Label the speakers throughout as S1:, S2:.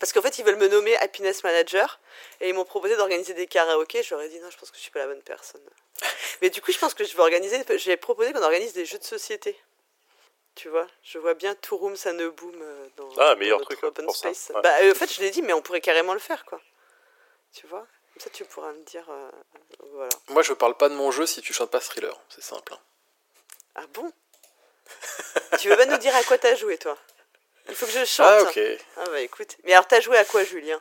S1: Parce qu'en fait, ils veulent me nommer happiness manager et ils m'ont proposé d'organiser des karaokés. J'aurais dit non, je pense que je suis pas la bonne personne. Mais du coup, je pense que je vais organiser. J'ai proposé qu'on organise des jeux de société. Tu vois, je vois bien Two Rooms and a Boom euh, dans,
S2: Ah, meilleur
S1: notre
S2: truc,
S1: open
S2: pour ça,
S1: space.
S2: ouais.
S1: Bah, euh, en fait, je l'ai dit, mais on pourrait carrément le faire, quoi. Tu vois Comme ça, tu pourras me dire. euh, voilà.
S3: Moi, je parle pas de mon jeu si tu chantes pas Thriller. C'est simple. hein.
S1: Ah bon? Tu veux pas nous dire à quoi t'as joué, toi? Il faut que je chante.
S3: Ah, ok.
S1: Ah bah écoute. Mais alors, t'as joué à quoi, Julien?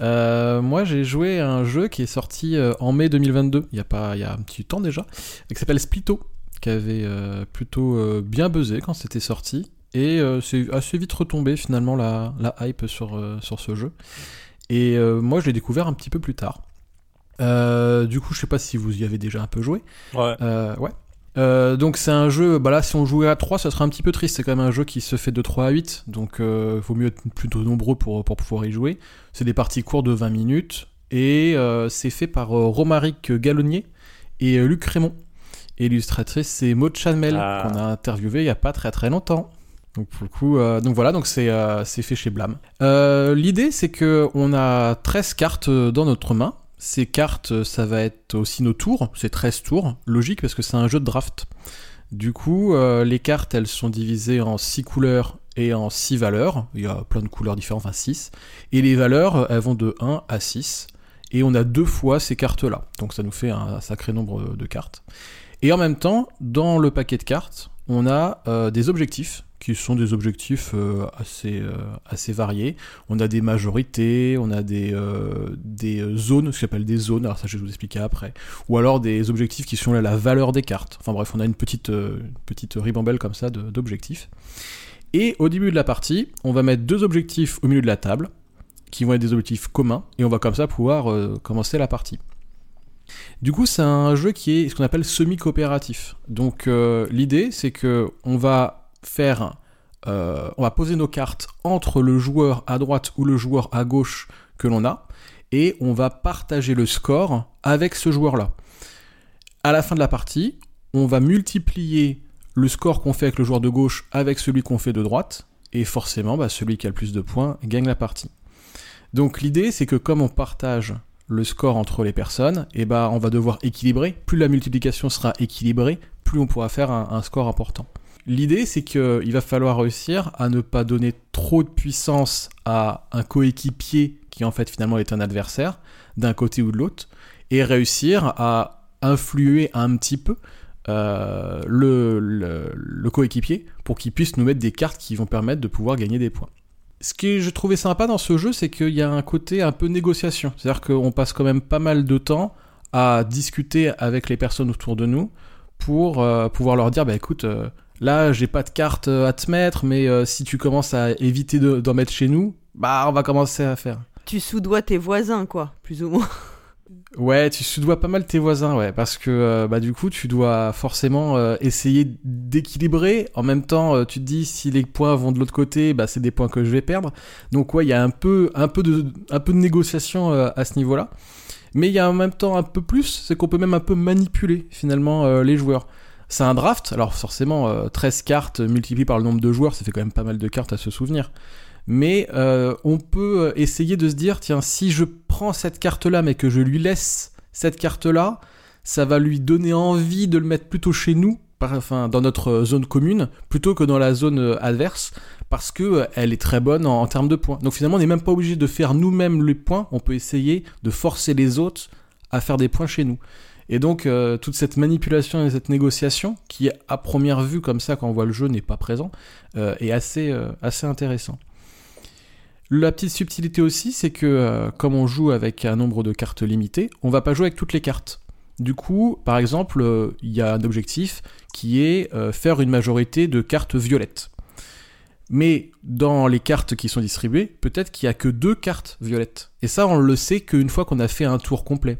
S4: Euh, moi, j'ai joué à un jeu qui est sorti euh, en mai 2022, il y a pas, il y a un petit temps déjà, et qui s'appelle Splito, qui avait euh, plutôt euh, bien buzzé quand c'était sorti, et euh, c'est assez vite retombé finalement la, la hype sur, euh, sur ce jeu. Et euh, moi, je l'ai découvert un petit peu plus tard. Du coup, je sais pas si vous y avez déjà un peu joué.
S2: Ouais.
S4: Ouais. Euh, donc c'est un jeu, bah là si on jouait à 3 ça serait un petit peu triste, c'est quand même un jeu qui se fait de 3 à 8, donc il euh, vaut mieux être plutôt nombreux pour, pour pouvoir y jouer. C'est des parties courtes de 20 minutes, et euh, c'est fait par Romaric Gallonnier et Luc Raymond. Et l'illustratrice c'est Maud Chanmel,
S2: Ah.
S4: qu'on a interviewé il y a pas très très longtemps. Donc pour le coup, euh, voilà, donc c'est euh, c'est fait chez Blam. Euh, L'idée c'est que on a 13 cartes dans notre main. Ces cartes, ça va être aussi nos tours, c'est 13 tours, logique parce que c'est un jeu de draft. Du coup, les cartes, elles sont divisées en 6 couleurs et en 6 valeurs. Il y a plein de couleurs différentes, enfin 6. Et les valeurs, elles vont de 1 à 6. Et on a deux fois ces cartes-là. Donc ça nous fait un sacré nombre de cartes. Et en même temps, dans le paquet de cartes, on a des objectifs qui sont des objectifs euh, assez, euh, assez variés. On a des majorités, on a des, euh, des zones, ce qu'on appelle des zones, alors ça je vais vous expliquer après. Ou alors des objectifs qui sont là la valeur des cartes. Enfin bref, on a une petite, petite ribambelle comme ça d'objectifs. Et au début de la partie, on va mettre deux objectifs au milieu de la table, qui vont être des objectifs communs, et on va comme ça pouvoir commencer la partie. Du coup, c'est un jeu qui est ce qu'on appelle semi-coopératif. Donc, l'idée, c'est que on va euh, on va poser nos cartes entre le joueur à droite ou le joueur à gauche que l'on a, et on va partager le score avec ce joueur-là. À la fin de la partie, on va multiplier le score qu'on fait avec le joueur de gauche avec celui qu'on fait de droite, et forcément, bah, celui qui a le plus de points gagne la partie. Donc l'idée, c'est que comme on partage le score entre les personnes, et bah, on va devoir équilibrer. Plus la multiplication sera équilibrée, plus on pourra faire un score important. L'idée, c'est qu'il va falloir réussir à ne pas donner trop de puissance à un coéquipier qui en fait finalement est un adversaire, d'un côté ou de l'autre, et réussir à influer un petit peu euh, le, coéquipier pour qu'il puisse nous mettre des cartes qui vont permettre de pouvoir gagner des points. Ce que je trouvais sympa dans ce jeu, c'est qu'il y a un côté un peu négociation. C'est-à-dire qu'on passe quand même pas mal de temps à discuter avec les personnes autour de nous pour euh, pouvoir leur dire, bah écoute, euh, là j'ai pas de carte euh, à te mettre, mais euh, si tu commences à éviter de- d'en mettre chez nous, bah on va commencer à faire.
S5: Tu soudoies tes voisins, quoi, plus ou moins.
S4: Ouais, tu soudoies pas mal tes voisins, ouais, parce que euh, bah du coup tu dois forcément euh, essayer d'équilibrer. En même temps, tu te dis si les points vont de l'autre côté, bah c'est des points que je vais perdre. Donc ouais, il y a un peu, un peu de, un peu de négociation à ce niveau-là. Mais il y a en même temps un peu plus, c'est qu'on peut même un peu manipuler finalement euh, les joueurs. C'est un draft, alors forcément euh, 13 cartes multipliées par le nombre de joueurs, ça fait quand même pas mal de cartes à se souvenir. Mais euh, on peut euh, essayer de se dire, tiens, si je prends cette carte-là, mais que je lui laisse cette carte-là, ça va lui donner envie de le mettre plutôt chez nous, enfin dans notre euh, zone commune, plutôt que dans la zone euh, adverse, parce que euh, elle est très bonne en, en termes de points. Donc finalement, on n'est même pas obligé de faire nous-mêmes les points, on peut essayer de forcer les autres à faire des points chez nous. Et donc euh, toute cette manipulation et cette négociation, qui à première vue comme ça quand on voit le jeu n'est pas présent, euh, est assez, euh, assez intéressant. La petite subtilité aussi, c'est que comme on joue avec un nombre de cartes limité, on va pas jouer avec toutes les cartes. Du coup, par exemple, il y a un objectif qui est faire une majorité de cartes violettes. Mais dans les cartes qui sont distribuées, peut-être qu'il y a que deux cartes violettes. Et ça, on le sait qu'une fois qu'on a fait un tour complet.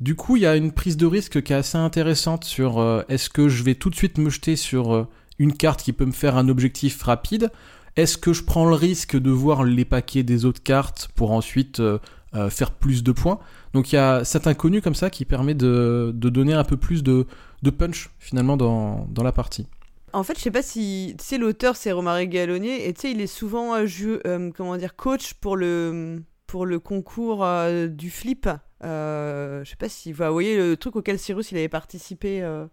S4: Du coup, il y a une prise de risque qui est assez intéressante sur euh, est-ce que je vais tout de suite me jeter sur euh, une carte qui peut me faire un objectif rapide? Est-ce que je prends le risque de voir les paquets des autres cartes pour ensuite euh, faire plus de points? Donc il y a cet inconnu comme ça qui permet de, donner un peu plus de, punch finalement dans, la partie.
S5: En fait, je sais pas si tu sais l'auteur c'est Romaric Gallonnier et tu sais il est souvent comment dire coach pour le concours du flip. Euh, je sais pas si vous voyez le truc auquel Cyrus il avait participé. euh.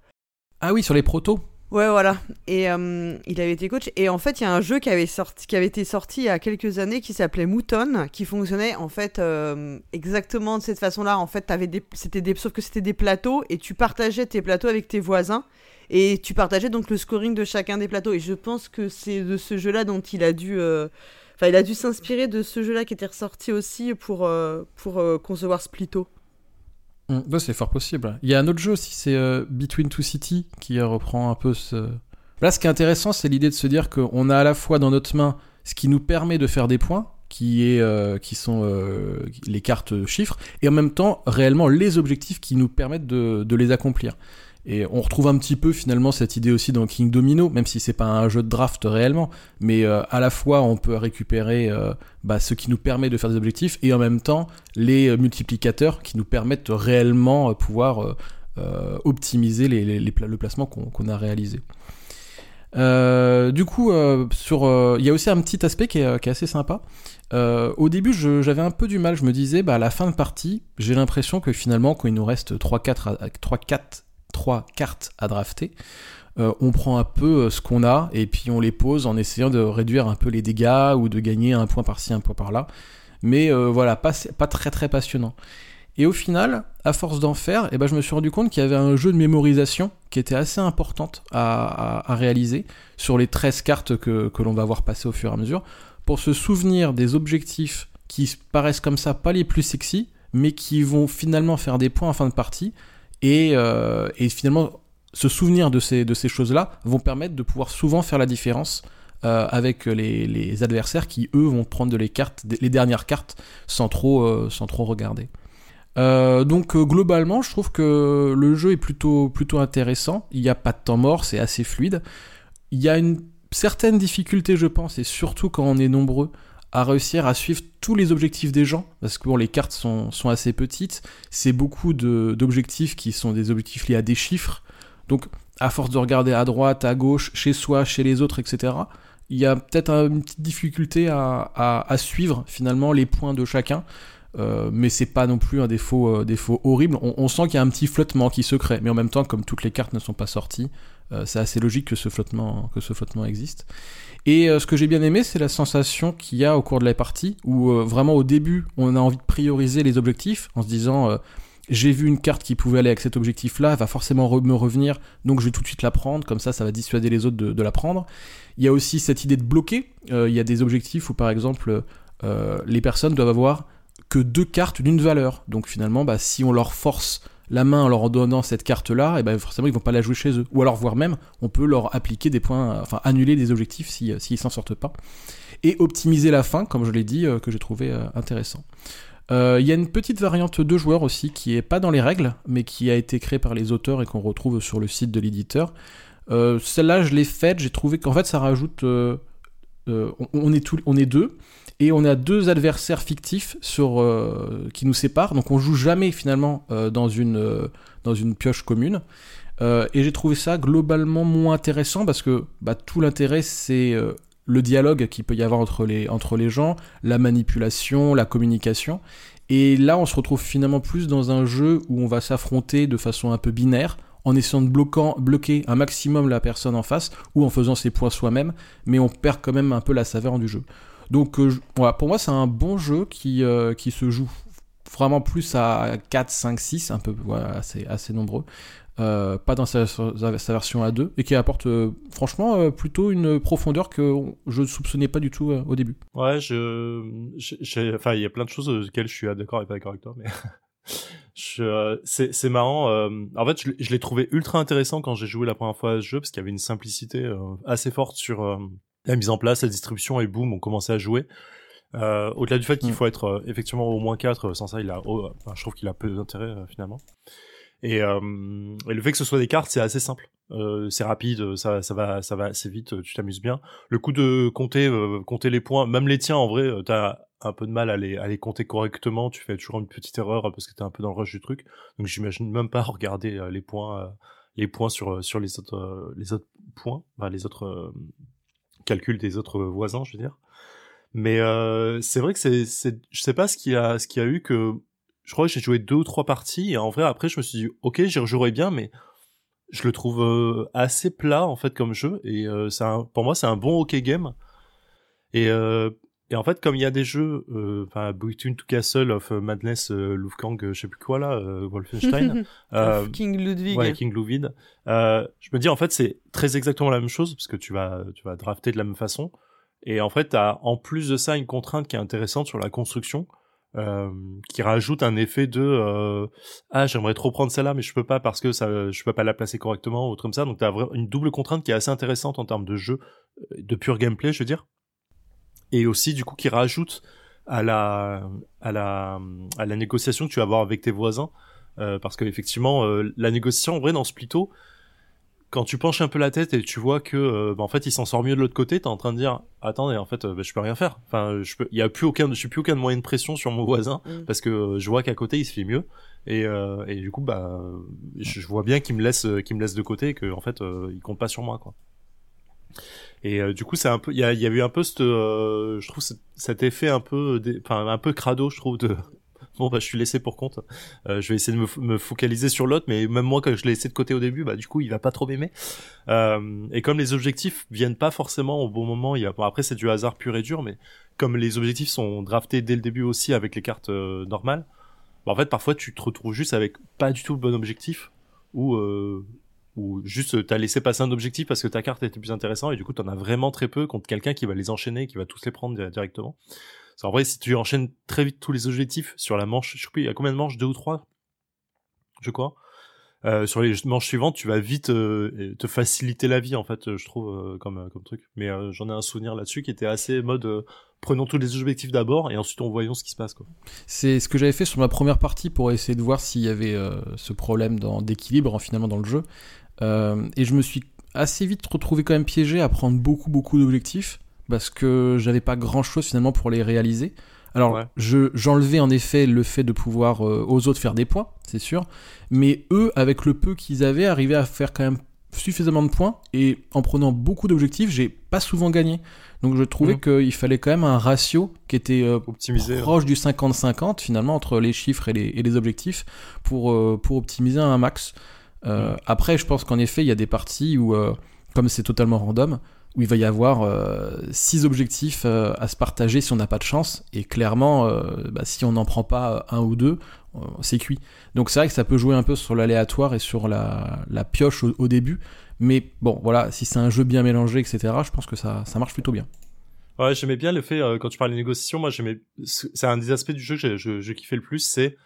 S4: Ah oui, sur les protos
S5: Ouais, voilà. Et euh, il avait été coach. Et en fait, il y a un jeu qui avait, sorti, qui avait été sorti il y a quelques années qui s'appelait Mouton, qui fonctionnait en fait euh, exactement de cette façon-là. En fait, t'avais des, c'était des, sauf que c'était des plateaux et tu partageais tes plateaux avec tes voisins. Et tu partageais donc le scoring de chacun des plateaux. Et je pense que c'est de ce jeu-là dont il a dû. euh, Enfin, il a dû s'inspirer de ce jeu-là qui était ressorti aussi pour, euh, pour euh, concevoir Splitto.
S4: Hum, ouais, c'est fort possible. Il y a un autre jeu aussi, c'est euh, Between Two Cities, qui reprend un peu ce... Là, ce qui est intéressant, c'est l'idée de se dire qu'on a à la fois dans notre main ce qui nous permet de faire des points, qui, est, qui sont les cartes chiffres, et en même temps, réellement, les objectifs qui nous permettent de, de les accomplir. Et on retrouve un petit peu finalement cette idée aussi dans King Domino, même si c'est pas un jeu de draft réellement, mais euh, à la fois on peut récupérer euh, bah, ce qui nous permet de faire des objectifs et en même temps les multiplicateurs qui nous permettent de réellement euh, pouvoir optimiser le placement qu'on a réalisé. Du coup, il y a aussi un petit aspect qui est, assez sympa. Au début, j'avais un peu du mal. Je me disais, bah, à la fin de partie, j'ai l'impression que finalement, quand il nous reste 3-4 à- 3, 4, 3 cartes à drafter, euh, on prend un peu euh, ce qu'on a et puis on les pose en essayant de réduire un peu les dégâts ou de gagner un point par-ci, un point par-là. Mais euh, voilà, pas, très très passionnant. Et au final, à force d'en faire, eh ben, je me suis rendu compte qu'il y avait un jeu de mémorisation qui était assez importante à réaliser sur les 13 cartes que, que l'on va voir passer au fur et à mesure, pour se souvenir des objectifs qui paraissent comme ça pas les plus sexy, mais qui vont finalement faire des points en fin de partie, et, euh, et finalement se souvenir de ces, choses-là vont permettre de pouvoir souvent faire la différence euh, avec les, adversaires qui, eux, vont prendre les, dernières cartes sans trop, euh, regarder. Donc globalement, je trouve que le jeu est plutôt, plutôt intéressant. Il n'y a pas de temps mort, c'est assez fluide. Il y a une certaine difficulté, je pense, et surtout quand on est nombreux, à réussir à suivre tous les objectifs des gens, parce que bon, les cartes sont, sont assez petites. C'est beaucoup d'objectifs qui sont des objectifs liés à des chiffres. Donc, à force de regarder à droite, à gauche, chez soi, chez les autres, etc., il y a peut-être un- une petite difficulté à, à- suivre finalement les points de chacun. Euh, mais c'est pas non plus un défaut, euh, défaut horrible. On, on sent qu'il y a un petit flottement qui se crée, mais en même temps, comme toutes les cartes ne sont pas sorties, euh, c'est assez logique que ce flottement, que ce flottement existe. Et euh, ce que j'ai bien aimé, c'est la sensation qu'il y a au cours de la partie, où euh, vraiment au début, on a envie de prioriser les objectifs en se disant euh, j'ai vu une carte qui pouvait aller avec cet objectif-là, va forcément me revenir, donc je vais tout de suite la prendre, comme ça, ça va dissuader les autres de, la prendre. Il y a aussi cette idée de bloquer. Il y a des objectifs où, par exemple, les personnes doivent avoir que deux cartes d'une valeur. Donc finalement, bah, si on leur force la main en leur donnant cette carte-là, et ben forcément ils vont pas la jouer chez eux. Ou alors voire même, on peut leur appliquer des points, enfin annuler des objectifs si s'ils s'en sortent pas. Et optimiser la fin, comme je l'ai dit, euh, que j'ai trouvé euh, intéressant. Euh, Il y a une petite variante de joueurs aussi qui est pas dans les règles, mais qui a été créée par les auteurs et qu'on retrouve sur le site de l'éditeur. Euh, Celle-là, je l'ai faite, j'ai trouvé qu'en fait ça rajoute. euh, euh, on est deux et on a deux adversaires fictifs euh, qui nous séparent. Donc on joue jamais finalement euh, dans une euh, dans une pioche commune. Et j'ai trouvé ça globalement moins intéressant parce que bah, tout l'intérêt c'est le dialogue qu'il peut y avoir entre les entre les gens, la manipulation, la communication. Et là, on se retrouve finalement plus dans un jeu où on va s'affronter de façon un peu binaire, en essayant de bloquer un maximum la personne en face, ou en faisant ses points soi-même, mais on perd quand même un peu la saveur du jeu. Donc euh, voilà, pour moi, c'est un bon jeu qui, euh, qui se joue vraiment plus à 4, 5, 6, un peu assez, assez nombreux. Euh, pas dans sa, version A2 et qui apporte franchement plutôt une profondeur que je ne soupçonnais pas du tout au début.
S2: Ouais, je, enfin, il y a plein de choses auxquelles je suis d'accord et pas d'accord avec toi, mais euh, c'est, marrant. en fait, je, l'ai- trouvé ultra intéressant quand j'ai joué la première fois à ce jeu parce qu'il y avait une simplicité assez forte sur la mise en place, la distribution et boum, on commençait à jouer. Euh, au-delà du fait qu'il
S4: Mm.
S2: faut être euh, effectivement au moins 4, sans ça, il a, oh, enfin, je trouve qu'il a peu d'intérêt euh, finalement. Et, euh, et le fait que ce soit des cartes, c'est assez simple. Euh, c'est rapide, ça, ça va, ça va assez vite, tu t'amuses bien. Le coup de compter, euh, compter les points, même les tiens, en vrai, euh, t'as un peu de mal à les, à les compter correctement. Tu fais toujours une petite erreur parce que t'es un peu dans le rush du truc. Donc j'imagine même pas regarder euh, les points, les points sur sur les autres, les autres points, enfin, les autres calculs des autres voisins, je veux dire. Mais c'est vrai que c'est, c'est, je sais pas ce qui a, ce qui a eu que je crois que j'ai joué deux ou trois parties et en vrai après je me suis dit ok j'y rejouerai bien mais je le trouve euh, assez plat en fait comme jeu et euh, c'est pour moi c'est un bon hockey game et euh, et en fait comme il y a des jeux euh, enfin Between Two Castle of Madness euh, Wolfgang je sais plus quoi là Wolfenstein
S5: King Ludwig.
S2: ouais King Ludwig. Je me dis en fait c'est très exactement la même chose parce que tu vas tu vas drafter de la même façon. Et en fait t'as en plus de ça une contrainte qui est intéressante sur la construction euh, qui rajoute un effet de euh, ah j'aimerais trop prendre celle-là mais je peux pas parce que ça je peux pas la placer correctement ou autre comme ça. Donc t'as une double contrainte qui est assez intéressante en termes de jeu euh, de pur gameplay je veux dire et aussi du coup qui rajoute à la à la à la négociation que tu vas avoir avec tes voisins euh, parce que effectivement euh, la négociation en vrai dans Splito quand tu penches un peu la tête et tu vois que euh, bah, en fait il s'en sort mieux de l'autre côté, t'es en train de dire attendez en fait euh, bah, je peux rien faire. Enfin je peux, il y a plus aucun, je suis plus aucun moyen de pression sur mon voisin
S5: Mm.
S2: parce que euh, je vois qu'à côté il se fait mieux et, euh, et du coup bah je, je vois bien qu'il me laisse, qu'il me laisse de côté et que en fait euh, il compte pas sur moi quoi. Et euh, du coup c'est un peu, il y a, y a eu un peu cette, euh, je trouve cet- effet un peu, dé- enfin un peu crado je trouve de bon bah je suis laissé pour compte. Euh, je vais essayer de me, me focaliser sur l'autre, mais même moi quand je l'ai laissé de côté au début, bah du coup il va pas trop m'aimer. Euh, et comme les objectifs viennent pas forcément au bon moment, il y a bon après c'est du hasard pur et dur, mais comme les objectifs sont draftés dès le début aussi avec les cartes euh, normales, bah, en fait parfois tu te retrouves juste avec pas du tout le bon objectif ou euh, ou juste t'as laissé passer un objectif parce que ta carte était plus intéressante et du coup t'en as vraiment très peu contre quelqu'un qui va les enchaîner, qui va tous les prendre di- directement. Qu'en vrai, si tu enchaînes très vite tous les objectifs sur la manche, je sais plus, il y a combien de manches? Deux ou trois? Je crois. Euh, sur les manches suivantes, tu vas vite euh, te faciliter la vie, en fait, je trouve, euh, comme, comme truc. Mais j'en ai un souvenir là-dessus qui était assez mode prenons tous les objectifs d'abord et ensuite on voyons ce qui se passe. Quoi.
S4: C'est ce que j'avais fait sur ma première partie pour essayer de voir s'il y avait ce problème d'équilibre hein, finalement dans le jeu. Euh, et je me suis assez vite retrouvé quand même piégé à prendre beaucoup beaucoup d'objectifs parce que j'avais pas grand chose finalement pour les réaliser. Alors
S2: Ouais.
S4: je j'enlevais en effet le fait de pouvoir euh, aux autres faire des points, c'est sûr, mais eux avec le peu qu'ils avaient arrivaient à faire quand même suffisamment de points et en prenant beaucoup d'objectifs, j'ai pas souvent gagné. Donc je trouvais
S2: Mhm.
S4: qu'il fallait quand même un ratio qui était euh, proche du 50-50 finalement entre les chiffres et les, et les objectifs pour, euh, pour optimiser un max. Euh,
S2: Mm.
S4: Après, je pense qu'en effet, il y a des parties où, euh, comme c'est totalement random, où il va y avoir euh, six objectifs euh, à se partager si on n'a pas de chance. Et clairement, bah, si on n'en prend pas un ou deux, c'est cuit. Donc c'est vrai que ça peut jouer un peu sur l'aléatoire et sur la, la pioche au, au début. Mais bon, voilà, si c'est un jeu bien mélangé, etc., je pense que ça, ça marche plutôt bien.
S2: Ouais, j'aimais bien le fait, quand tu parlais de négociation, moi j'aimais, c'est un des aspects du jeu que je, je, je kiffais le plus, c'est,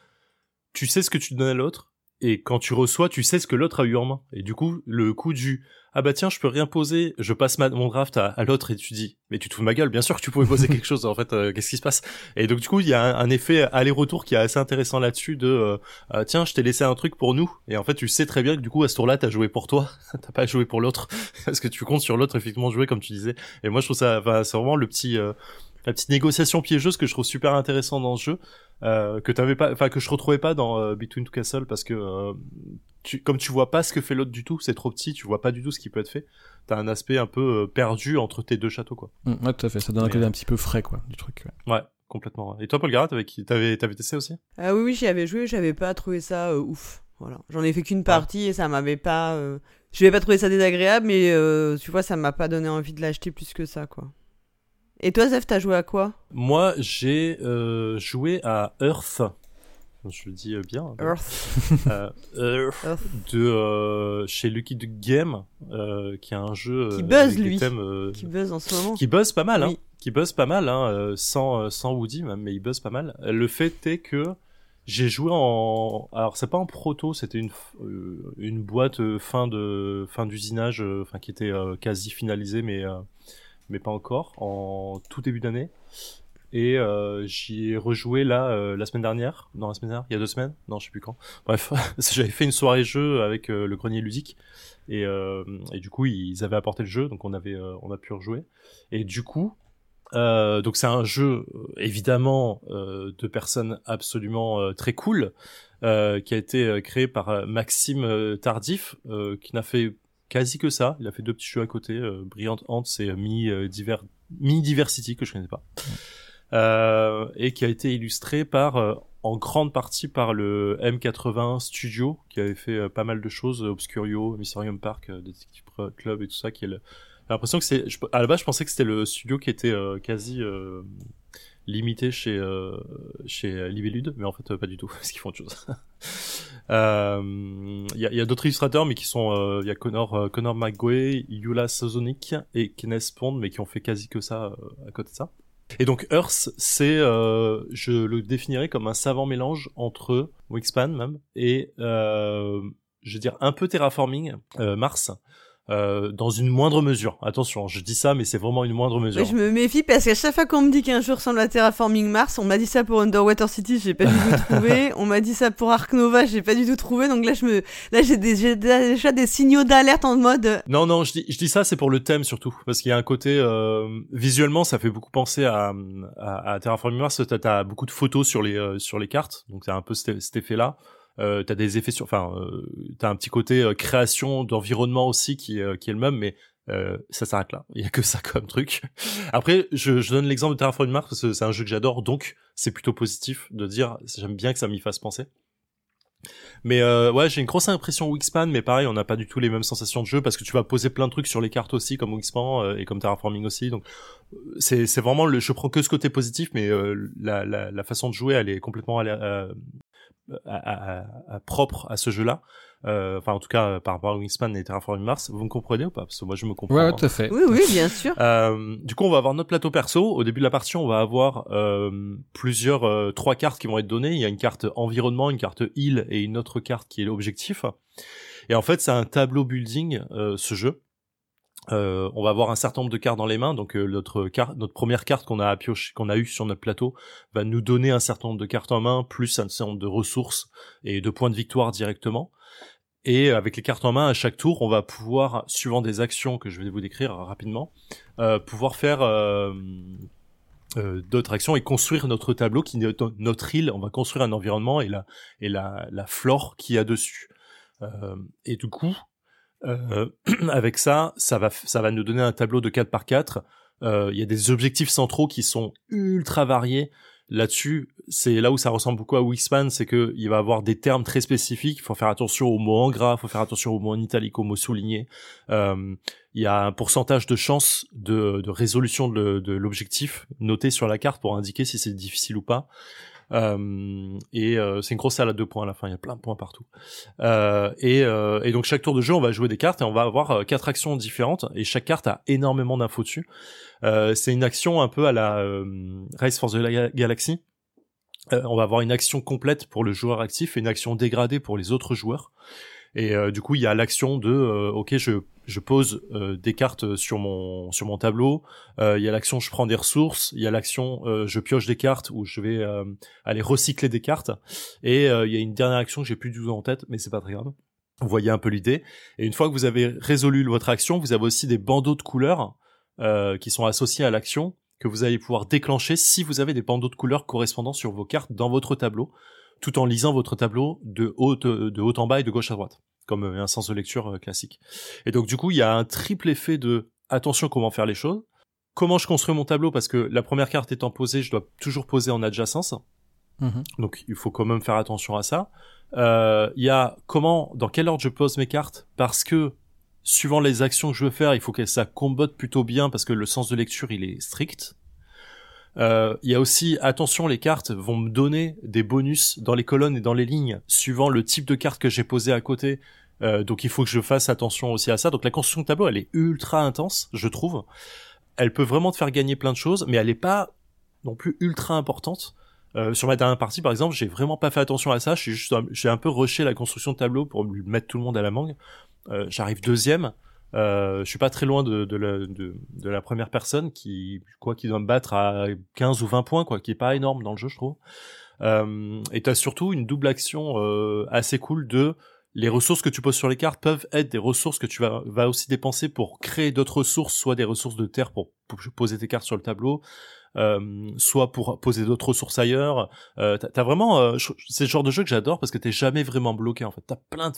S2: tu sais ce que tu donnes à l'autre, et quand tu reçois, tu sais ce que l'autre a eu en main. Et du coup, le coup du, ah bah tiens, je peux rien poser, je passe ma, mon draft à, à l'autre et tu dis, mais tu te fous de ma gueule, bien sûr que tu pouvais poser quelque chose, en fait, euh, qu'est-ce qui se passe? Et donc du coup, il y a un, un effet aller-retour qui est assez intéressant là-dessus de, euh, ah, tiens, je t'ai laissé un truc pour nous, et en fait, tu sais très bien que du coup, à ce tour-là, t'as joué pour toi, t'as pas joué pour l'autre, parce que tu comptes sur l'autre, effectivement, jouer comme tu disais. Et moi, je trouve ça, enfin, c'est vraiment le petit, euh, la petite négociation piégeuse que je trouve super intéressant dans ce jeu, euh, que t'avais pas, enfin que je retrouvais pas dans euh, Between Two Castle parce que euh, tu, comme tu vois pas ce que fait l'autre du tout, c'est trop petit, tu vois pas du tout ce qui peut être fait. T'as un aspect un peu euh, perdu entre tes deux châteaux quoi.
S4: Mm, ouais, tout à fait. Ça donne un
S2: Mais,
S4: côté
S2: euh,
S4: un petit peu frais, quoi, du truc. ouais.
S2: Ouais, complètement. Et toi, Paul Garat, avec qui t'avais, testé aussi?
S5: Ah oui, oui, j'y avais joué, j'avais pas trouvé ça euh, ouf. Voilà. J'en ai fait qu'une partie et ça m'avait pas. Euh... Je n'avais pas trouvé ça désagréable, mais euh, tu vois, ça m'a pas donné envie de l'acheter plus que ça, quoi. Et toi, Zef, t'as joué à quoi?
S2: Moi, j'ai euh, joué à Earth. Je le dis euh, bien. hein.
S5: Earth.
S2: Euh, Earth
S5: Earth.
S2: de euh, chez Lucky Duck Game, qui est un jeu
S5: Qui buzz, lui.
S2: thèmes,
S5: Qui buzz en ce moment.
S2: qui buzz pas mal, hein, qui buzz pas mal, hein, sans sans Woody même, mais il buzz pas mal. Le fait est que j'ai joué en, alors c'est pas en proto, c'était une une boîte fin de fin d'usinage, enfin qui était quasi finalisée, mais mais pas encore, en tout début d'année. Et euh, j'y ai rejoué là euh, la semaine dernière, non la semaine dernière, il y a deux semaines, non je sais plus quand. Bref, j'avais fait une soirée jeu avec euh, le grenier ludique et, et du coup ils avaient apporté le jeu, donc on avait on a pu rejouer. Et du coup, donc c'est un jeu évidemment de personnes absolument très cool qui a été créé par Maxime Tardif qui n'a fait quasi que ça. Il a fait deux petits jeux à côté, euh, Brilliant Ants et euh, Mini, euh, Diver... Mini Diversity que je connais pas, euh, et qui a été illustré par euh, en grande partie par le M80 Studio qui avait fait euh, pas mal de choses, Obscurio, Mysterium Park, Detective Club et tout ça. Qui est le... J'ai l'impression que c'est, à la base je pensais que c'était le studio qui était quasi limité chez chez Libellude, mais en fait pas du tout, parce qu'ils font autre chose. Euh, Il y a, a d'autres illustrateurs, mais qui sont, euh, il y a Connor euh, Connor McGuay, Yula Sozonic et Kenneth Pond, mais qui ont fait quasi que ça euh, à côté de ça. Et donc Earth, c'est, euh, je le définirais comme un savant mélange entre Wingspan même et, euh, je veux dire, un peu terraforming euh, Mars. Euh, dans une moindre mesure. Attention, je dis ça, mais c'est vraiment une moindre mesure.
S5: Mais je me méfie parce qu'à chaque fois qu'on me dit qu'un jeu ressemble à Terraforming Mars, on m'a dit ça pour Underwater City, j'ai pas du tout trouvé. On m'a dit ça pour Ark Nova, j'ai pas du tout trouvé. Donc là, je me, là, j'ai déjà des signaux d'alerte en mode. euh,
S2: Non, non, je dis, je dis ça, c'est pour le thème surtout, parce qu'il y a un côté euh, visuellement, ça fait beaucoup penser à, à, à Terraforming Mars. T'as, beaucoup de photos sur les euh, sur les cartes, donc t'as un peu cet, cet effet-là. Euh, t'as des effets sur, enfin, euh, t'as un petit côté euh, création d'environnement aussi qui euh, qui est le même, mais euh, ça s'arrête là. Il y a que ça comme truc. Après, je, je donne l'exemple de Terraforming Mars parce que c'est un jeu que j'adore, donc c'est plutôt positif de dire j'aime bien que ça m'y fasse penser. Mais euh, ouais, j'ai une grosse impression Wingspan, mais pareil, on n'a pas du tout les mêmes sensations de jeu parce que tu vas poser plein de trucs sur les cartes aussi, comme Wingspan euh, et comme Terraforming aussi. Donc euh, c'est c'est vraiment le, je prends que ce côté positif, mais la, la la façon de jouer, elle est complètement euh, à, à- à- propre à ce jeu-là. Euh, Enfin, en tout cas, euh, par rapport à Wingspan et Terraforming Mars, vous me comprenez ou pas? Parce que moi, je me comprends.
S4: Ouais, tout à fait.
S5: Oui, oui, bien sûr.
S2: Euh, du coup, on va avoir notre plateau perso. Au début de la partie, on va avoir euh, plusieurs euh, trois cartes qui vont être données. Il y a une carte environnement, une carte île et une autre carte qui est l'objectif. Et en fait, c'est un tableau building euh, ce jeu. Euh, on va avoir un certain nombre de cartes dans les mains. Donc euh, notre notre première carte qu'on a pioché, qu'on a eu sur notre plateau, va nous donner un certain nombre de cartes en main, plus un certain nombre de ressources et de points de victoire directement. Et avec les cartes en main, à chaque tour, on va pouvoir, suivant des actions que je vais vous décrire rapidement, euh, pouvoir faire euh, euh, d'autres actions et construire notre tableau, qui notre île. On va construire un environnement et la et la, la flore qu'il y a dessus. Euh, et du coup, euh, avec ça, ça va ça va nous donner un tableau de 4 par 4 Euh, Il y a des objectifs centraux qui sont ultra variés. Là-dessus, c'est là où ça ressemble beaucoup à Wingspan, c'est que il va avoir des termes très spécifiques. Il faut faire attention aux mots en gras, il faut faire attention aux mots en italique, aux mots soulignés. Euh, il y a un pourcentage de chance de, de résolution de l'objectif noté sur la carte pour indiquer si c'est difficile ou pas. Euh, et euh, c'est une grosse salle à deux points à la fin, il y a plein de points partout. Euh, et, et donc chaque tour de jeu, on va jouer des cartes et on va avoir quatre actions différentes et chaque carte a énormément d'infos dessus. C'est une action un peu à la Race for the Ga- Galaxy. On va avoir une action complète pour le joueur actif et une action dégradée pour les autres joueurs. Et euh, du coup, il y a l'action de euh, OK, je je pose euh, des cartes sur mon sur mon tableau. Euh, Il y a l'action je prends des ressources. Il y a l'action euh, je pioche des cartes où je vais euh, aller recycler des cartes. Et il y a une dernière action que j'ai plus du tout en tête, mais c'est pas très grave. Vous voyez un peu l'idée. Et une fois que vous avez résolu votre action, vous avez aussi des bandeaux de couleurs qui sont associés à l'action que vous allez pouvoir déclencher si vous avez des bandeaux de couleurs correspondant sur vos cartes dans votre tableau, tout en lisant votre tableau de haut, de haut en bas et de gauche à droite, comme euh, un sens de lecture euh, classique. Et donc du coup, il y a un triple effet de attention comment faire les choses, comment je construis mon tableau? Parce que la première carte étant posée, je dois toujours poser en adjacence,
S4: Mhm.
S2: donc il faut quand même faire attention à ça. Euh, Il y a comment, dans quel ordre je pose mes cartes, parce que suivant les actions que je veux faire, il faut que ça combotte plutôt bien parce que le sens de lecture il est strict. Euh, Il y a aussi attention, les cartes vont me donner des bonus dans les colonnes et dans les lignes suivant le type de carte que j'ai posé à côté. Euh, donc il faut que je fasse attention aussi à ça. Donc la construction de tableau elle est ultra intense, je trouve. Elle peut vraiment te faire gagner plein de choses, mais elle est pas non plus ultra importante. Euh, sur ma dernière partie, par exemple, j'ai vraiment pas fait attention à ça. Suis juste, j'ai un peu rushé la construction de tableau pour lui mettre tout le monde à la mangue. Euh, J'arrive deuxième. Euh, je suis pas très loin de, de, la, de, de la première personne qui, quoi, qui doit me battre à 15 ou 20 points, quoi, qui est pas énorme dans le jeu, je trouve. Euh, et t'as surtout une double action euh, assez cool de les ressources que tu poses sur les cartes peuvent être des ressources que tu vas, vas aussi dépenser pour créer d'autres ressources, soit des ressources de terre pour, pour poser tes cartes sur le tableau, soit pour poser d'autres ressources ailleurs. Euh, t'as, vraiment, euh, c'est le genre de jeu que j'adore parce que t'es jamais vraiment bloqué en fait. T'as plein de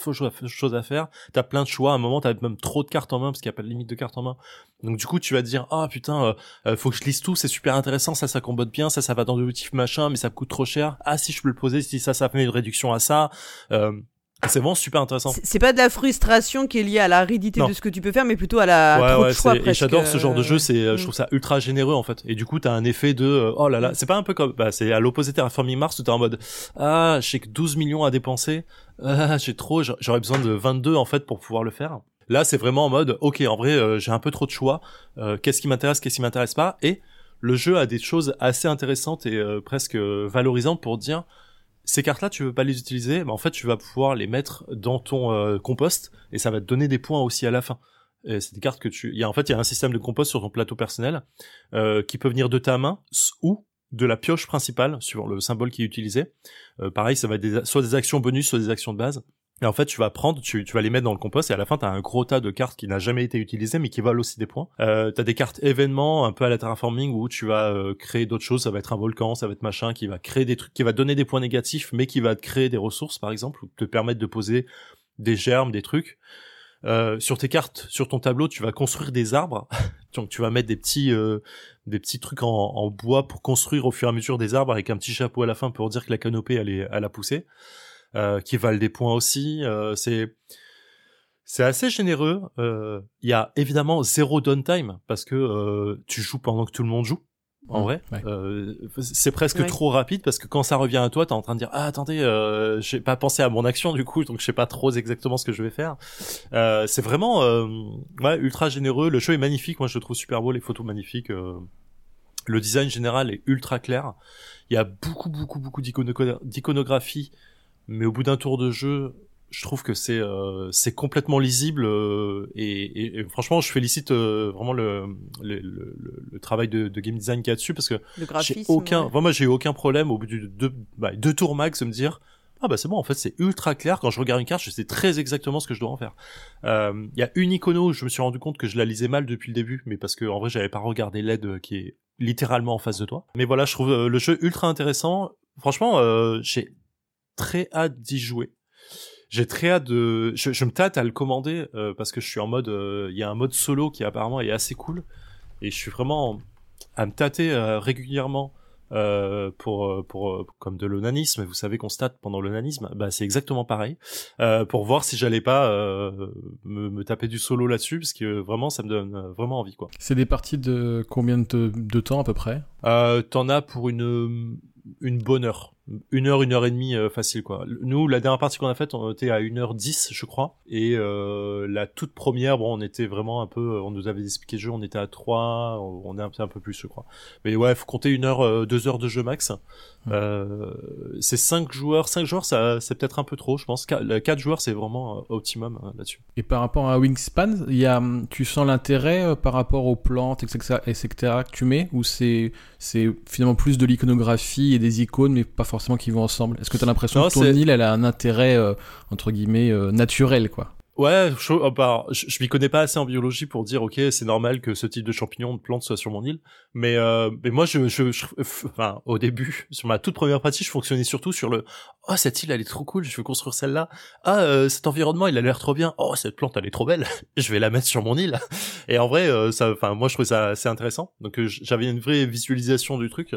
S2: choses à faire, t'as plein de choix. À un moment, t'as même trop de cartes en main parce qu'il y a pas de limite de cartes en main. Donc du coup, tu vas te dire, ah putain, euh, euh, faut que je lise tout, c'est super intéressant, ça, ça combote bien, ça, ça va dans motif machin, mais ça coûte trop cher. Ah si, je peux le poser, si ça, ça fait une réduction à ça. Euh, c'est vraiment super intéressant.
S5: C'est- pas de la frustration qui est liée à l'aridité de ce que tu peux faire, mais plutôt à la
S2: ouais,
S5: trop
S2: ouais,
S5: de choix
S2: et j'adore ce genre de
S5: euh,
S2: jeu, c'est, euh,
S5: mm.
S2: je trouve ça ultra généreux en fait. Et du coup, t'as un effet de, euh, oh là là, c'est pas un peu comme, bah, c'est à l'opposé Terraforming Mars où t'es en mode, ah, j'ai que 12 millions à dépenser, ah, j'ai trop, j'a- j'aurais besoin de 22 en fait pour pouvoir le faire. Là, c'est vraiment en mode, ok, en vrai, euh, j'ai un peu trop de choix, euh, qu'est-ce qui m'intéresse, qu'est-ce qui m'intéresse pas, et le jeu a des choses assez intéressantes et euh, presque euh, valorisantes pour dire, ces cartes-là, tu veux pas les utiliser, mais en fait, tu vas pouvoir les mettre dans ton euh, compost et ça va te donner des points aussi à la fin. C'est des cartes que tu, il y a en fait, il y a un système de compost sur ton plateau personnel euh, qui peut venir de ta main ou de la pioche principale sur le symbole qui est utilisé. Euh, pareil, ça va être soit des actions bonus, soit des actions de base. Et en fait, tu vas prendre, tu, tu vas les mettre dans le compost et à la fin, tu as un gros tas de cartes qui n'a jamais été utilisé mais qui valent aussi des points. Euh, tu as des cartes événements un peu à la terraforming où tu vas euh, créer d'autres choses, ça va être un volcan, ça va être machin qui va créer des trucs qui va donner des points négatifs mais qui va te créer des ressources par exemple ou te permettre de poser des germes, des trucs. Euh, sur tes cartes, sur ton tableau, tu vas construire des arbres. Donc tu vas mettre des petits euh, des petits trucs en, en bois pour construire au fur et à mesure des arbres avec un petit chapeau à la fin pour dire que la canopée elle est elle a poussé, euh, qui valent des points aussi. Euh, c'est c'est assez généreux. Euh, Il y a évidemment zéro downtime parce que euh, tu joues pendant que tout le monde joue. En
S4: Mmh,
S2: vrai,
S4: ouais.
S2: Euh, c'est presque
S5: Ouais.
S2: trop rapide parce que quand ça revient à toi, t'es en train de dire ah attendez, euh, j'ai pas pensé à mon action du coup, donc je sais pas trop exactement ce que je vais faire. Euh, c'est vraiment euh, ouais, ultra généreux. Le jeu est magnifique, moi je le trouve super beau, les photos magnifiques. euh, le design général est ultra clair. Il y a beaucoup beaucoup beaucoup d'icono- d'iconographie, mais au bout d'un tour de jeu, je trouve que c'est euh, c'est complètement lisible euh, et, et- et franchement je félicite euh, vraiment le, le, le, le- travail de, de game design qu'il y a dessus parce que j'ai aucun
S5: ouais.
S2: vraiment j'ai eu aucun problème au bout de deux bah, deux tours max de me dire ah bah c'est bon en fait c'est ultra clair. Quand je regarde une carte je sais très exactement ce que je dois en faire Euh, il y a une icono où je me suis rendu compte que je la lisais mal depuis le début mais parce que en vrai j'avais pas regardé l'aide euh, qui est littéralement en face de toi. Mais voilà je trouve euh, le jeu ultra intéressant. Franchement euh, j'ai très hâte d'y jouer. J'ai très hâte de je, je me tâte à le commander euh, parce que je suis en mode euh, il y a un mode solo qui apparemment est assez cool. Et je suis vraiment à me tâter euh, régulièrement euh, pour pour comme de l'onanisme. Vous savez qu'on se tâte pendant l'onanisme bah c'est exactement pareil. Euh, pour voir si j'allais pas euh, me, me taper du solo là-dessus parce que vraiment ça me donne vraiment envie quoi.
S4: C'est des parties de combien de, de temps à peu près?
S2: T'en as pour une une bonne heure une heure une heure et demie euh, facile quoi. Nous la dernière partie qu'on a faite on était à une heure dix je crois. Et euh, la toute première bon on était vraiment un peu on nous avait expliqué le jeu on était à trois on est un, peu- un peu plus je crois. Mais ouais faut compter une heure euh, deux heures de jeu max. Euh, c'est cinq joueurs. Cinq joueurs ça c'est peut-être un peu trop je pense. Qua- le quatre joueurs c'est vraiment euh, optimum euh, là-dessus.
S4: Et par rapport à Wingspan, y a, hum, tu sens l'intérêt euh, par rapport aux plantes, etc., etc. que tu mets Ou c'est c'est finalement plus de l'iconographie et des icônes, mais pas forcément qui vont ensemble. Est-ce que tu as l'impression que ton
S2: c'est-
S4: île, elle a un intérêt, euh, entre guillemets, euh, naturel, quoi?
S2: Ouais, je, oh, bah, je, je m'y connais pas assez en biologie pour dire ok c'est normal que ce type de champignon de plante soit sur mon île, mais euh, mais moi je, je, je- enfin au début sur ma toute première partie je fonctionnais surtout sur le oh cette île elle est trop cool je veux construire celle-là. Ah euh, cet environnement il a l'air trop bien. Oh cette plante elle est trop belle. Je vais la mettre sur mon île. Et en vrai euh, ça enfin moi je trouvais ça assez intéressant. Donc euh, j'avais une vraie visualisation du truc.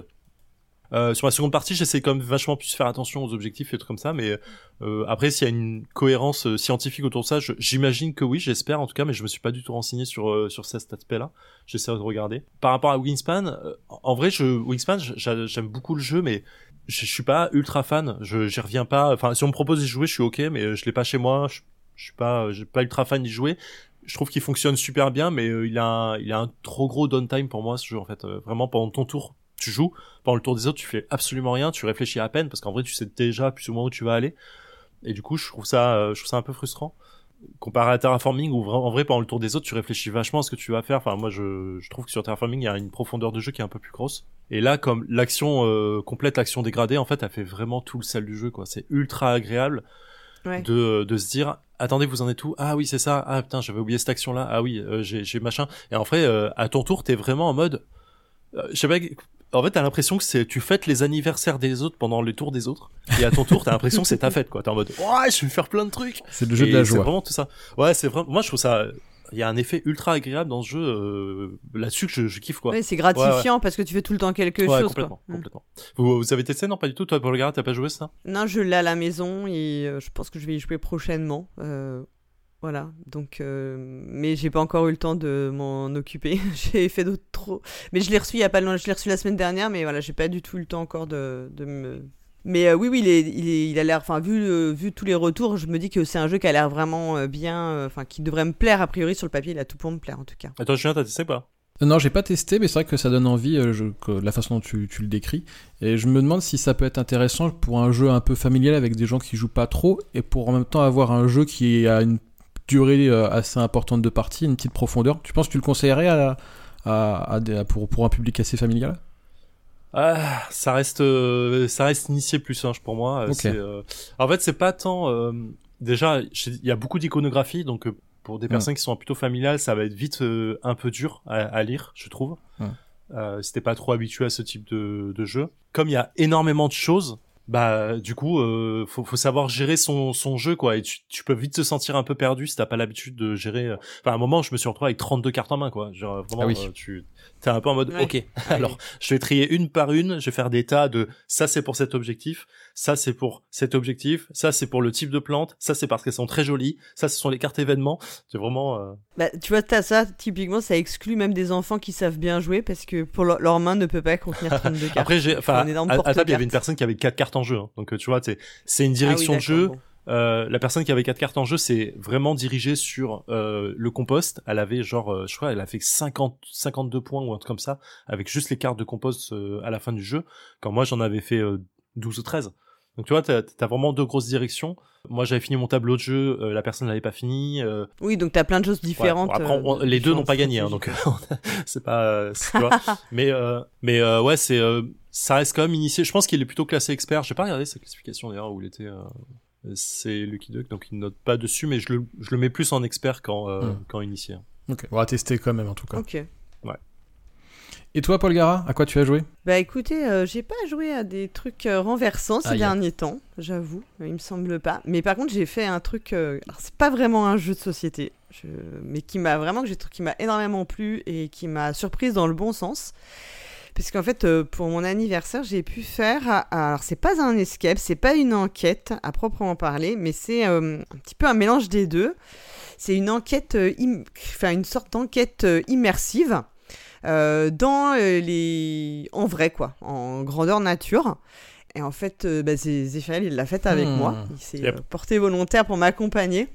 S2: Euh, sur la seconde partie, j'essaie quand même vachement plus faire attention aux objectifs et tout comme ça, mais euh, après, s'il y a une cohérence euh, scientifique autour de ça, j'imagine que oui, j'espère en tout cas, mais je me suis pas du tout renseigné sur euh, sur cet aspect-là. J'essaie de regarder. Par rapport à Wingspan, en vrai, je Wingspan, j'a- j'aime beaucoup le jeu, mais je, suis pas ultra fan. Je j'y reviens pas. Enfin, si on me propose d'y jouer, je suis ok, mais je l'ai pas chez moi. Je, je suis pas, j'ai pas ultra fan d'y jouer. Je trouve qu'il fonctionne super bien, mais il a un, il a un trop gros downtime pour moi ce jeu en fait. Vraiment pendant ton tour, tu joues. Pendant le tour des autres, tu fais absolument rien. Tu réfléchis à peine parce qu'en vrai, tu sais déjà plus ou moins où tu vas aller. Et du coup, je trouve ça, euh, je trouve ça un peu frustrant. comparé à Terraforming où en vrai pendant le tour des autres tu réfléchis vachement à ce que tu vas faire enfin moi je, je trouve que sur Terraforming il y a une profondeur de jeu qui est un peu plus grosse et là comme l'action euh, complète l'action dégradée en fait elle fait vraiment tout le sel du jeu quoi c'est ultra agréable
S5: Ouais.
S2: de de se dire attendez vous en êtes où? Ah oui c'est ça ah putain j'avais oublié cette action là ah oui euh, j'ai machin et en vrai euh, à ton tour t'es vraiment en mode euh, je sais pas en fait t'as l'impression que c'est tu fêtes les anniversaires des autres pendant les tours des autres et à ton tour t'as l'impression que c'est ta fête quoi t'es en mode ouais je vais faire plein de trucs
S4: C'est le jeu de la
S2: C'est
S4: joie.
S2: vraiment tout ça. Ouais, c'est vraiment. Moi, je trouve ça. Il y a un effet ultra agréable dans ce jeu euh, là-dessus que je, je kiffe quoi.
S5: Ouais, c'est gratifiant parce que tu fais tout le temps quelque
S2: Ouais,
S5: chose.
S2: complètement,
S5: Quoi. Mm.
S2: complètement. Vous, vous avez testé? Non pas du tout toi Paul Gara t'as pas joué ça?
S5: Non, je l'ai à la maison et euh, je pense que je vais y jouer prochainement. Euh, voilà, donc, euh, mais j'ai pas encore eu le temps de m'en occuper. j'ai fait d'autres trop. Mais je l'ai reçu il y a pas longtemps, je l'ai reçu la semaine dernière, mais voilà, j'ai pas du tout eu le temps encore de, de me. Mais euh, oui, oui, il, est, il, est- il a l'air. Enfin, vu, euh, vu tous les retours, je me dis que c'est un jeu qui a l'air vraiment euh, bien. euh, Enfin, qui devrait me plaire a priori sur le papier. Il a tout pour me plaire en tout cas.
S2: Toi Julien t'as testé pas?
S4: Non, j'ai pas testé, mais c'est vrai que ça donne envie, euh, je- que- la façon dont tu, tu le décris. Et je me demande si ça peut être intéressant pour un jeu un peu familial avec des gens qui jouent pas trop, et pour en même temps avoir un jeu qui a une durée euh, assez importante de partie, une petite profondeur. Tu penses que tu le conseillerais à, à- à des- pour, pour un public assez familial?
S2: Ah, ça reste, euh, ça reste initié plus hein, pour moi. Euh, euh, En fait, c'est pas tant. euh, Déjà, il y a beaucoup d'iconographie, donc pour des
S4: Mm.
S2: personnes qui sont plutôt familiales, ça va être vite un peu dur à, à lire, je trouve.
S4: Mm.
S2: Euh, si t'es pas trop habitué à ce type de, de jeu. Comme il y a énormément de choses, bah du coup, euh, faut, faut savoir gérer son, son jeu quoi. Et tu, tu peux vite te sentir un peu perdu si t'as pas l'habitude de gérer. euh, Enfin, à un moment, je me suis retrouvé avec 32 cartes en main quoi. Genre vraiment,
S4: Ah oui.
S2: euh, tu t'es un peu en mode,
S5: Ouais.
S2: ok. Alors, je vais trier une par une, je vais faire des tas de ça c'est pour cet objectif, ça c'est pour cet objectif, ça c'est pour le type de plante, ça c'est parce qu'elles sont très jolies, ça ce sont les cartes événements. C'est vraiment euh,
S5: Bah, tu vois, t'as ça, typiquement, ça exclut même des enfants qui savent bien jouer parce que pour leur, leur main ne peut pas contenir 32 cartes.
S2: Après j'ai enfin à, à table il y avait une personne qui avait quatre cartes en jeu. hein. Donc tu vois, c'est c'est une
S5: Ah oui,
S2: direction de jeu.
S5: bon.
S2: Euh, la personne qui avait quatre cartes en jeu, c'est vraiment dirigé sur euh, le compost. Elle avait genre, euh, je crois, elle a fait 50, 52 points ou un truc comme ça, avec juste les cartes de compost euh, à la fin du jeu. Quand moi, j'en avais fait euh, 12 ou 13. Donc tu vois, t'as as vraiment deux grosses directions. Moi, j'avais fini mon tableau de jeu, euh, la personne n'avait pas fini. euh,
S5: Oui, donc t'as plein de choses différentes.
S2: Bon, après, on-
S5: euh,
S2: les deux n'ont pas gagné, hein, donc c'est pas, euh, tu vois. mais euh, mais euh, ouais, c'est euh, ça reste quand même initié. Je pense qu'il est plutôt classé expert. J'ai pas regardé sa classification d'ailleurs où il était. Euh, c'est Lucky Duck, donc il note pas dessus, mais je le, je le mets plus en expert qu'en euh,
S4: Hmm.
S2: initié.
S4: Ok, on va tester quand même en tout cas.
S5: Ok.
S4: Et toi, Paul Gara, à quoi tu as joué?
S5: Bah écoutez, euh, j'ai pas joué à des trucs euh, renversants ces
S4: Aïe.
S5: derniers temps, j'avoue, euh, il me semble pas. Mais par contre, j'ai fait un truc, euh, alors c'est pas vraiment un jeu de société, je- mais qui m'a vraiment, que j'ai- qui m'a énormément plu et qui m'a surprise dans le bon sens. Puisqu'en fait, euh, pour mon anniversaire, j'ai pu faire. euh, Alors, c'est pas un escape, c'est pas une enquête à proprement parler, mais c'est euh, un petit peu un mélange des deux. C'est une enquête, enfin une sorte d'enquête immersive dans les, en vrai quoi, en grandeur nature. Et en fait, bah, il l'a faite avec
S4: Hmm.
S5: moi. Il s'est
S2: Yep.
S5: porté volontaire pour m'accompagner.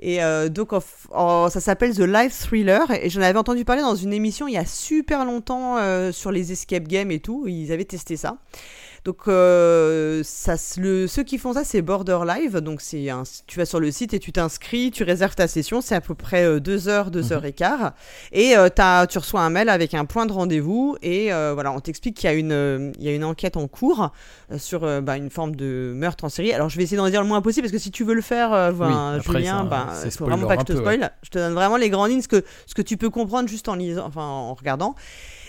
S5: Et euh, donc, ça s'appelle The Life Thriller. Et j'en avais entendu parler dans une émission il y a super longtemps euh, sur les escape games et tout. Ils avaient testé ça. Donc, euh, ça, se- le, ceux qui font ça, c'est Border Live. Donc, c'est tu vas sur le site et tu t'inscris, tu réserves ta session. C'est à peu près euh, deux heures, deux
S4: Mhm.
S5: heures et quart. Et euh, tu reçois un mail avec un point de rendez-vous. Et euh, voilà, on t'explique qu'il y, a une, euh, il y a une enquête en cours euh, sur euh, bah, une forme de meurtre en série. Alors, je vais essayer d'en dire le moins possible parce que si tu veux le faire, euh, ben,
S4: après,
S5: Julien, il faut vraiment pas que je te
S4: peu,
S5: spoil. Je te donne vraiment les grandes lignes, ce que, ce que tu peux comprendre juste en lisant, enfin en regardant.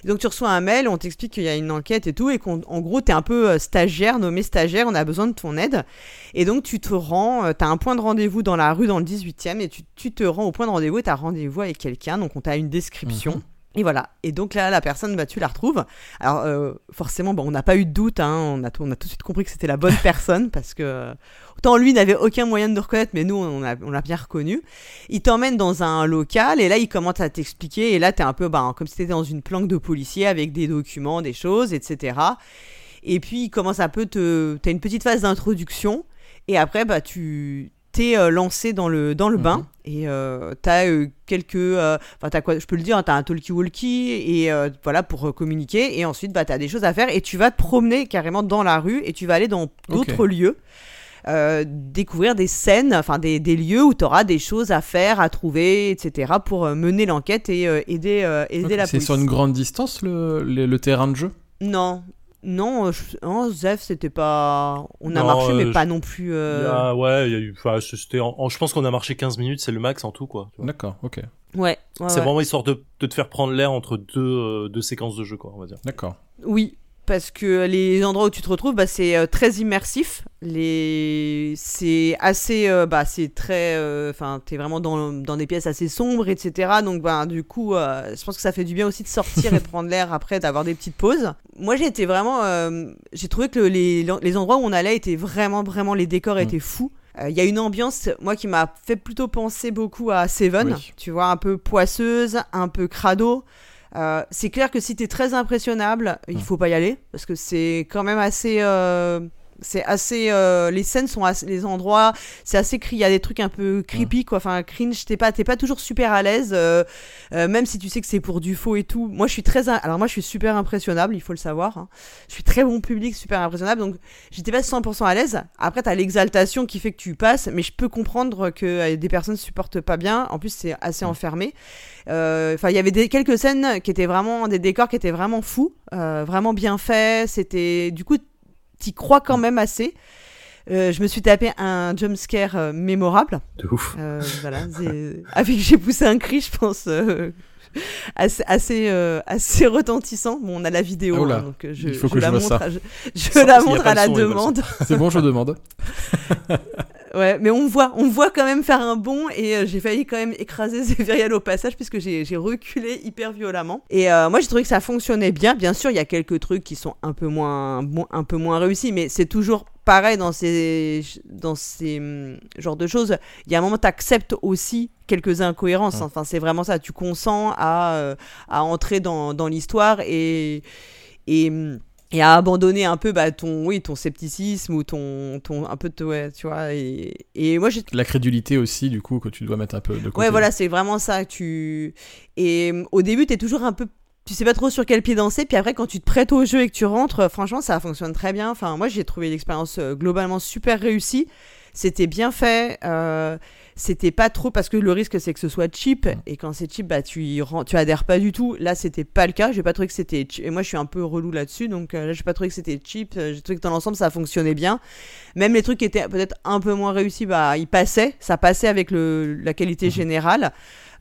S5: Donc tu reçois un mail, on t'explique qu'il y a une enquête et tout, et qu'en en gros t'es un peu euh, stagiaire, nommé stagiaire, on a besoin de ton aide. Et donc tu te rends, euh, t'as un point de rendez-vous dans la rue dans le 18e, et tu, tu te rends au point de rendez-vous et t'as rendez-vous avec quelqu'un, donc on t'a une description.
S4: Mhm.
S5: Et voilà. Et donc là, la personne, bah, tu la retrouves. Alors, euh, forcément, bon, on n'a pas eu de doute. Hein, on, a, on a tout de suite compris que c'était la bonne personne parce que euh, autant lui n'avait aucun moyen de nous reconnaître, mais nous, on l'a on bien reconnu. Il t'emmène dans un local et là, il commence à t'expliquer. Et là, t'es un peu bah, comme si t'étais dans une planque de policier avec des documents, des choses, etc. Et puis, il commence un peu te. T'as une petite phase d'introduction. Et après, bah, tu t'es euh, lancé dans le, dans le
S4: Mhm.
S5: bain. Et euh, t'as euh, quelques. Enfin, t'as quoi Je peux le dire, hein, t'as un talkie-walkie. Et euh, voilà, pour communiquer. Et ensuite, bah, t'as des choses à faire. Et tu vas te promener carrément dans la rue. Et tu vas aller dans d'autres lieux. découvrir des scènes, enfin des, des lieux où tu auras des choses à faire, à trouver, etc. pour mener l'enquête et aider, aider la
S4: C'est
S5: police.
S4: sur une grande distance le, le, le terrain de jeu?
S5: Non, non, euh, je- non, Zef, c'était pas. On a
S2: Non,
S5: marché, mais
S2: euh,
S5: pas non plus.
S2: Il y
S5: euh,
S2: a- ouais, il y a eu, enfin, c'était en- en- je pense qu'on a marché 15 minutes, c'est le max en tout, quoi.
S4: D'accord, ok.
S5: Ouais. ouais,
S2: c'est
S5: ouais.
S2: vraiment histoire de, de te faire prendre l'air entre deux, euh, deux séquences de jeu, quoi, on va dire.
S4: D'accord.
S5: Oui, parce que les endroits où tu te retrouves, bah, c'est euh, très immersif. Les... C'est assez. euh, bah, c'est très. euh, Enfin, t'es vraiment dans, dans des pièces assez sombres, etc. Donc, bah, du coup, euh, je pense que ça fait du bien aussi de sortir et de prendre l'air après, d'avoir des petites pauses. Moi, j'ai été vraiment. j'ai trouvé que les, les endroits où on allait étaient vraiment, vraiment. Les décors
S4: Mm.
S5: étaient fous. Il y a une ambiance, moi, qui m'a fait plutôt penser beaucoup à Seven.
S4: Oui.
S5: Tu vois, un peu poisseuse, un peu crado. Euh, c'est clair que si t'es très impressionnable, il faut pas y aller parce que c'est quand même assez. euh, c'est assez. euh, les scènes sont assez. Les endroits, c'est assez. cri- Il y a des trucs un peu creepy, quoi. Enfin, cringe. T'es pas, t'es pas toujours super à l'aise, euh, euh, même si tu sais que c'est pour du faux et tout. Moi, je suis très. Alors, moi, je suis super impressionnable, il faut le savoir. hein. Je suis très bon public, super impressionnable. Donc, j'étais pas 100% à l'aise. Après, t'as l'exaltation qui fait que tu passes, mais je peux comprendre que des personnes supportent pas bien. En plus, c'est assez enfermé. Enfin, il y avait des, quelques scènes qui étaient vraiment des décors qui étaient vraiment fous, vraiment bien faits. C'était du coup, t'y crois quand même assez. Euh, je me suis tapé un jumpscare euh, mémorable.
S2: De ouf.
S5: Euh, voilà, avec j'ai poussé un cri, je pense. euh, assez assez, euh, assez retentissant bon on a la vidéo
S4: Oh là,
S5: hein, donc euh, je,
S4: il faut
S5: je
S4: que
S5: la montre
S4: ça.
S5: à- je, la montre à la
S2: son,
S5: demande
S4: C'est bon, je demande.
S5: Ouais, mais on voit, on voit quand même faire un bond et euh, j'ai failli quand même écraser Zéphiriel au passage puisque j'ai reculé hyper violemment. Et euh, moi j'ai trouvé que ça fonctionnait bien. Bien sûr, il y a quelques trucs qui sont un peu moins, mo- un peu moins réussis, mais c'est toujours pareil dans ces, dans ces hum, genres de choses. Il y a un moment, t'acceptes aussi quelques incohérences.
S4: Ouais.
S5: Enfin, c'est vraiment ça. Tu consens à, euh, à entrer dans, dans l'histoire et, et hum, et à abandonner un peu bah, ton oui ton scepticisme ou ton ton un peu de ouais, tu vois et, et moi j'ai
S4: La crédulité aussi, du coup, que tu dois mettre un peu de côté.
S5: ouais voilà c'est vraiment ça tu et euh, au début t'es toujours un peu tu sais pas trop sur quel pied danser puis après quand tu te prêtes au jeu et que tu rentres euh, franchement ça fonctionne très bien enfin moi j'ai trouvé l'expérience euh, globalement super réussie c'était bien fait euh, c'était pas trop parce que le risque c'est que ce soit cheap et quand c'est cheap bah tu y rends- tu adhères pas du tout. Là c'était pas le cas. J'ai pas trouvé que c'était et moi je suis un peu relou là-dessus donc euh, là j'ai pas trouvé que c'était cheap. Euh, j'ai trouvé que dans l'ensemble ça fonctionnait bien. Même les trucs qui étaient peut-être un peu moins réussis bah ils passaient. Ça passait avec le la qualité générale.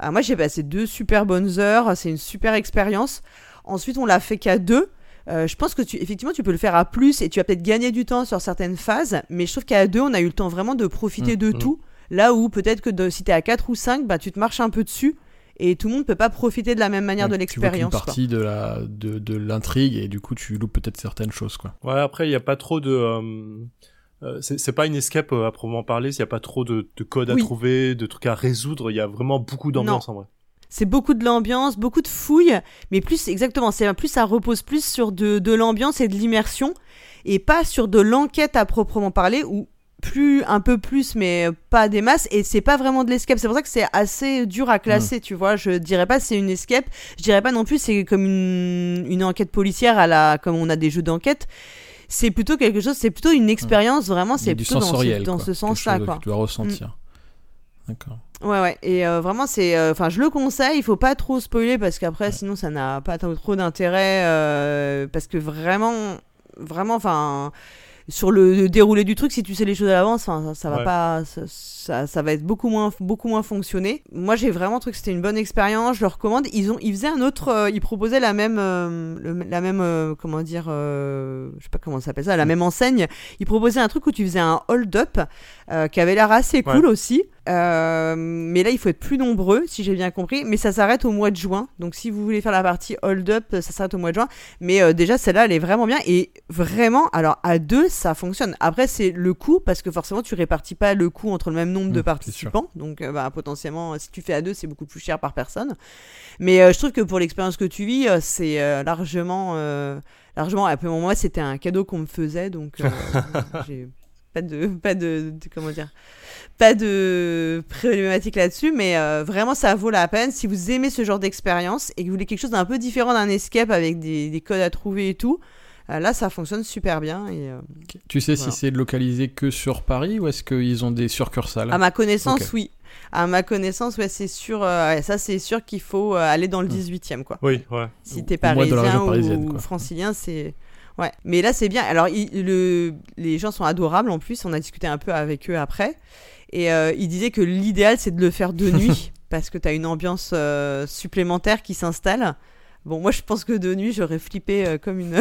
S5: Euh, moi j'ai passé deux super bonnes heures. C'est une super expérience. Ensuite on l'a fait qu'à deux. Euh, je pense que tu, effectivement, tu peux le faire à plus et tu vas peut-être gagner du temps sur certaines phases, mais je trouve qu'à deux, on a eu le temps vraiment de profiter
S4: Mmh,
S5: de
S2: mmh.
S5: tout. Là où peut-être que de, si t'es à 4 ou 5, bah, tu te marches un peu dessus et tout le monde peut pas profiter de la même manière de l'expérience. quoi.
S4: partie de la de, de l'intrigue et du coup tu loupes peut-être certaines choses quoi.
S2: Ouais, après, il n'y a pas trop de... euh, euh, c'est c'est pas une escape euh, à proprement parler, il n'y a pas trop de, de codes
S5: Oui.
S2: à trouver, de trucs à résoudre, il y a vraiment beaucoup d'ambiance en vrai.
S5: C'est beaucoup de l'ambiance, beaucoup de fouilles, mais plus exactement, c'est plus ça repose plus sur de, de l'ambiance et de l'immersion et pas sur de l'enquête à proprement parler ou plus un peu plus mais pas des masses et c'est pas vraiment de l'escape c'est pour ça que c'est assez dur à classer tu vois je dirais pas c'est une escape je dirais pas non plus c'est comme une, une enquête policière à la comme on a des jeux d'enquête c'est plutôt quelque chose c'est plutôt une expérience vraiment c'est plutôt dans ce,
S4: sensoriel
S5: dans ce sens là quoi
S4: Que tu dois ressentir. D'accord.
S5: Ouais, ouais. Et euh, vraiment, c'est. euh, Enfin, je le conseille. Il faut pas trop spoiler parce qu'après, sinon, ça n'a pas trop trop d'intérêt. euh, parce que vraiment, vraiment, enfin. Sur le déroulé du truc, si tu sais les choses à l'avance, ça, ça va
S2: Ouais.
S5: pas, ça, ça, ça va être beaucoup moins, beaucoup moins fonctionner. Moi, j'ai vraiment trouvé que c'était une bonne expérience. Je le recommande. Ils ont, ils faisaient un autre, euh, ils proposaient la même, euh, le- la même, euh, comment dire, je sais pas comment ça s'appelle ça, la même enseigne. Ils proposaient un truc où tu faisais un hold-up euh, qui avait l'air assez cool aussi. Euh, mais là, il faut être plus nombreux, si j'ai bien compris. Mais ça s'arrête au mois de juin. Donc, si vous voulez faire la partie hold up, ça s'arrête au mois de juin. Mais euh, déjà, celle-là, elle est vraiment bien. Et vraiment, alors à deux, ça fonctionne. Après, c'est le coût, parce que forcément, tu répartis pas le coût entre le même nombre de
S4: Mmh,
S5: participants. Donc, euh, bah, potentiellement, si tu fais à deux, c'est beaucoup plus cher par personne. Mais je trouve que pour l'expérience que tu vis, c'est largement. largement, peu moi, c'était un cadeau qu'on me faisait. Donc, j'ai pas de, pas de, de- comment dire, pas de problématique là-dessus, mais euh, vraiment ça vaut la peine si vous aimez ce genre d'expérience et que vous voulez quelque chose d'un peu différent d'un escape avec des, des codes à trouver et tout. Euh, là, ça fonctionne super bien. Et, euh,
S4: Tu sais
S5: Voilà.
S4: si c'est localisé que sur Paris ou est-ce qu'ils ont des succursales?
S5: À ma connaissance, oui. À ma connaissance, ouais, c'est sûr. euh, ouais, ça, c'est sûr qu'il faut euh, aller dans le 18e, quoi.
S2: Oui, ouais.
S5: Si t'es parisien
S4: parisienne,
S5: ou francilien, c'est. Ouais, mais là c'est bien. Alors, il- le... les gens sont adorables en plus. On a discuté un peu avec eux après. Et euh, ils disaient que l'idéal c'est de le faire de nuit parce que t'as une ambiance euh, supplémentaire qui s'installe. Bon, moi je pense que de nuit j'aurais flippé euh, comme une.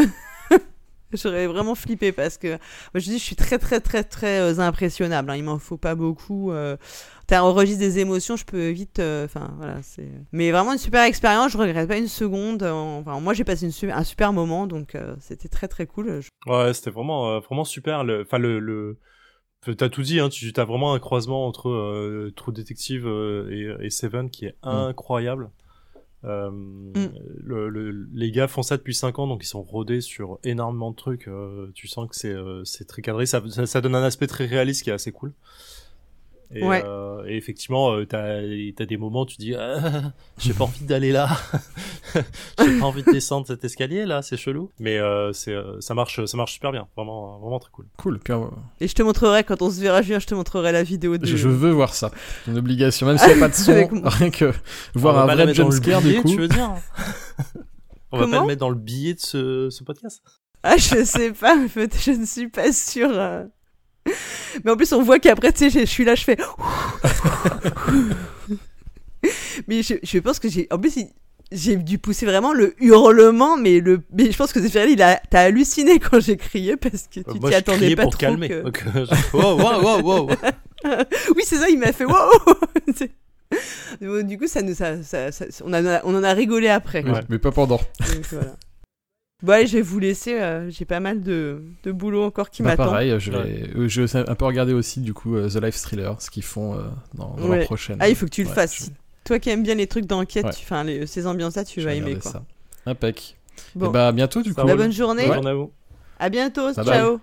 S5: j'aurais vraiment flippé parce que. Moi je dis, je suis très très très très euh, impressionnable. hein. Il m'en faut pas beaucoup. euh, T'as un registre des émotions, je peux vite. euh, Enfin, voilà, c'est. Mais vraiment une super expérience, je regrette pas une seconde. euh, Enfin, moi j'ai passé une su- un super moment, donc euh, c'était très très cool. Je-
S2: Ouais, c'était vraiment, euh, vraiment super. Enfin, le, le, t'as tout dit, hein, tu as vraiment un croisement entre euh, True Detective euh, et, et Seven qui est incroyable. Euh, le, le- les gars font ça depuis 5 ans, donc ils sont rodés sur énormément de trucs. euh, tu sens que c'est euh, très cadré, ça, ça, ça donne un aspect très réaliste qui est assez cool. Et,
S5: Ouais.
S2: euh, et effectivement, euh, t'as as des moments où tu dis, ah, j'ai pas envie d'aller là, j'ai pas envie de descendre cet escalier là, c'est chelou. Mais euh, c'est euh, ça marche, ça marche super bien, vraiment, vraiment très cool.
S4: Cool. Puis, euh,
S5: Et je te montrerai quand on se verra, Julien, je te montrerai la vidéo de.
S4: je, je veux voir ça. Une obligation. Même s'il n'y a pas de son, rien que voir
S2: On
S4: un vrai jumpscare du coup.
S2: tu veux dire On va pas le mettre dans le billet de ce, ce podcast?
S5: Ah, je sais pas, je ne suis pas sûre. Mais en plus, on voit qu'après, tu sais, je suis là, je fais. mais je, je pense que j'ai. En plus, j'ai dû pousser vraiment le hurlement, mais le. Mais je pense que Zéphirel, il a. T'as halluciné quand j'ai crié parce que tu
S2: Euh,
S5: t'y attendais pas
S2: pour
S5: trop.
S2: calmer.
S5: que-
S2: Donc, euh, je- wow, wow, wow, wow.
S5: Oui, c'est ça, il m'a fait wow Du coup, ça nous, ça, ça- ça- on, a- on en a rigolé après.
S2: Ouais.
S4: Mais pas pendant.
S5: Donc, voilà. Bon, allez, je vais vous laisser. euh, J'ai pas mal de, de boulot encore qui
S4: Bah,
S5: m'attend.
S4: pareil, je vais, euh, je vais un peu regarder aussi du coup euh, The Life Thriller, ce qu'ils font euh, dans, dans
S5: Ouais.
S4: leur prochaine.
S5: Ah, il faut que tu le
S4: Ouais,
S5: fasses.
S4: je-
S5: Toi qui aimes bien les trucs d'enquête, enfin ces ambiances-là, tu
S4: je
S5: vas aimer quoi.
S4: ça. Impec.
S5: Bon,
S4: Et bah à bientôt du
S2: Ça
S4: coup.
S5: bah, bonne journée.
S2: Bonne journée à vous.
S5: À bientôt.
S4: Bye bye.
S5: ciao.